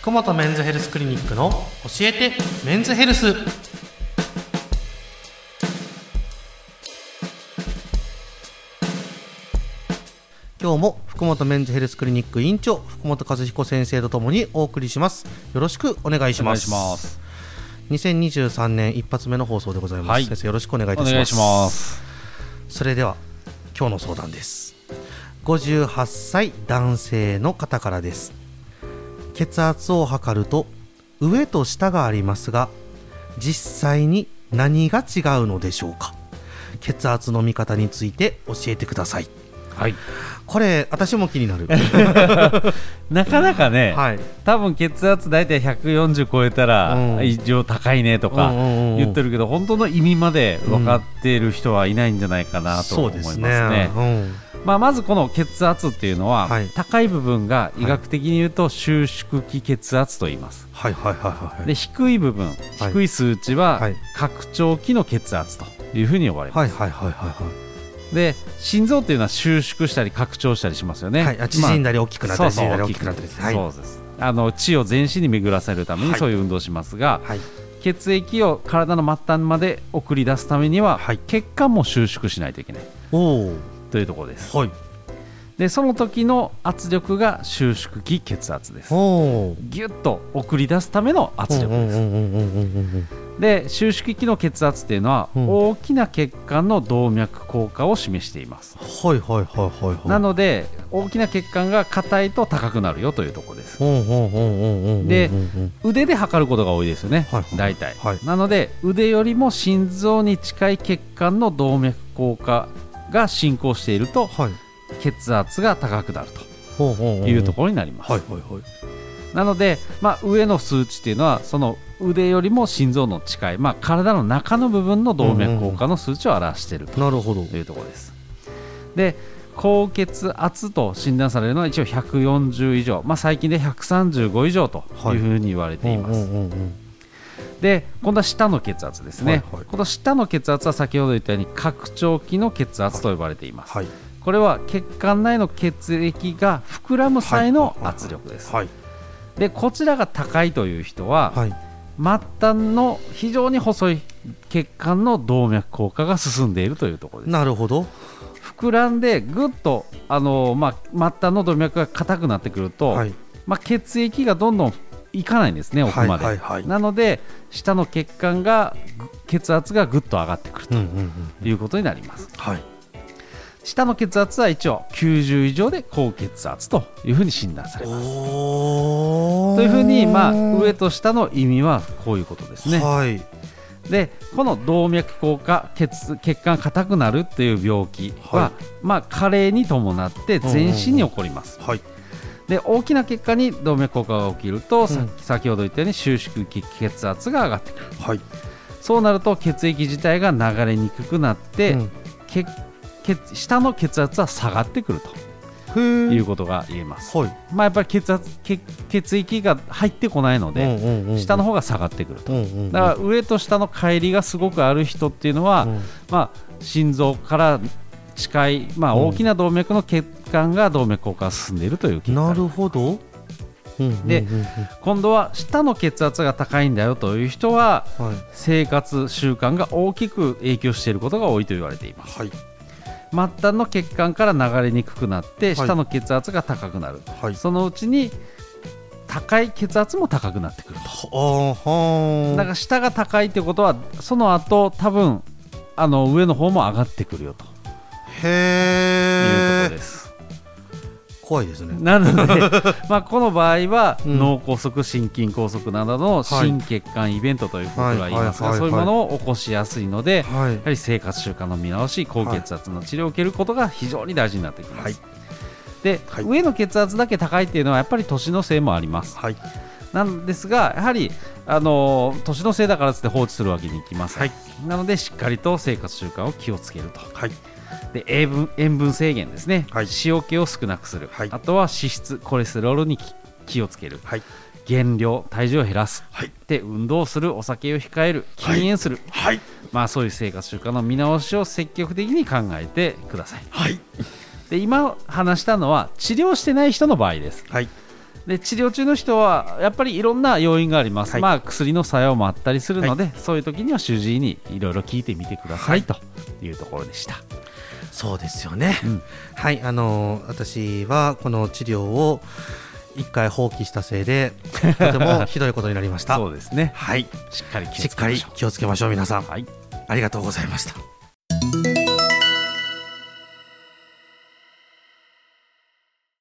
福本メンズヘルスクリニックの教えてメンズヘルス。今日も福本メンズヘルスクリニック院長福本和彦先生とともにお送りします。よろしくお願いします。お願いします。2023年一発目の放送でございます、はい。先生よろしくお願いいたします。それでは今日の相談です。58歳男性の方からです血圧を測ると上と下がありますが実際に何が違うのでしょうか？血圧の見方について教えてください。はい。これ私も気になる。なかなかね、はい。多分血圧大体140超えたら、うん。異常高いねとか言ってるけど、本当の意味まで分かっている人はいないんじゃないかなと思います。ね。うんまあ、まずこの血圧っていうのは、はい。高い部分が医学的に言うと収縮期血圧と言います。はいはいはいはいで低い部分、低い数値ははい。拡張期の血圧というふうに呼ばれます。はいはいはいはいで心臓っていうのは収縮したり拡張したりしますよね。はい。あ縮んだり大きくなったりそうそう縮んだり大きくなったりはい。そうです。あの血を全身に巡らせるためにはい。そういう運動をしますが、はい。血液を体の末端まで送り出すためには、はい。血管も収縮しないといけない。おおというところです。はい。でその時の圧力が収縮期血圧です。ギュッと送り出すための圧力です、で収縮期の血圧っていうのは、うん。大きな血管の動脈硬化を示しています、はいはいはいはいはい。なので大きな血管が硬いと高くなるよというところです。で腕で測ることが多いですよね、はいはい。大体、はい。なので腕よりも心臓に近い血管の動脈硬化が進行しているとはい。血圧が高くなるというところになります、はいはいはい。なので、まあ、上の数値っていうのはその腕よりも心臓の近い、まあ、体の中の部分の動脈硬化の数値を表しているというところです。で高血圧と診断されるのは一応140以上、まあ、最近で135以上というふうに言われています、うんうんうんうんで今度は下の血圧ですね、はいはい。この下の血圧は先ほど言ったように拡張期の血圧と呼ばれています、はい。これは血管内の血液が膨らむ際の圧力です、はい。でこちらが高いという人は、はい。末端の非常に細い血管の動脈硬化が進んでいるというところです。なるほど。膨らんでぐっとあの、まあ、末端の動脈が硬くなってくると、はい。まあ、血液がどんどんいかないんですね奥まで、はいはい。はいなので下の血管がぐ血圧がぐっと上がってくるうんうんうんということになります。はい。下の血圧は一応90以上で高血圧というふうに診断されます。おというふうに、まあ、上と下の意味はこういうことですね。はい。でこの動脈硬化血血管が硬くなるっていう病気は、はまあ、加齢に伴って全身に起こります、はいで大きな血管に動脈硬化が起きると、さうん。先ほど言ったように収縮期血圧が上がってくる。はい。そうなると血液自体が流れにくくなって、うん。血血下の血圧は下がってくるということが言えます、はい。まあ、やっぱり血圧血血液が入ってこないので、うんうんうん下の方が下がってくると、うんうんうん。だから上と下の乖離がすごくある人っていうのは、うん。まあ、心臓から近い、まあ、うん。大きな動脈の血管が動脈硬化が進んでいるという結果なるほど。で今度は下の血圧が高いんだよという人は生活習慣が大きく影響していることが多いと言われています。はい。末端の血管から流れにくくなってはい。下の血圧が高くなる、はい。そのうちに高い血圧も高くなってくると。だから下が高いってことはその後多分あの上の方も上がってくるよと。へいうことえです。怖いですね。なので、まあ、この場合は、うん。脳梗塞、心筋梗塞などの心血管イベントということが言いますが、そういうものを起こしやすいので、はい。やはり生活習慣の見直し、高血圧の治療を受けることが非常に大事になってきます。はい。で、はい。上の血圧だけ高いっていうのはやっぱり年のせいもあります。はい。なんですが、やはりあの年のせいだからつって放置するわけにいきません。はい。なのでしっかりと生活習慣を気をつけると。はいで塩分塩分制限ですね、はい。塩気を少なくする、はい。あとは脂質コレステロールにき気をつける。はい。減量体重を減らす、はい。で運動するお酒を控える。禁煙する、はい。まあ、そういう生活習慣の見直しを積極的に考えてください。はい。で今話したのは治療してない人の場合です。はい。で治療中の人はやっぱりいろんな要因があります、はい。まあ、薬の作用もあったりするので、そういう時には主治医にいろいろ聞いてみてください、というところでした。そうですよね、うん。はいあのー私はこの治療を一回放棄したせいで とてもひどいことになりました。そうですね。はい。しっかり気をしっかりつけましょ気をつけましょう皆さん。う。はい。ありがとうございました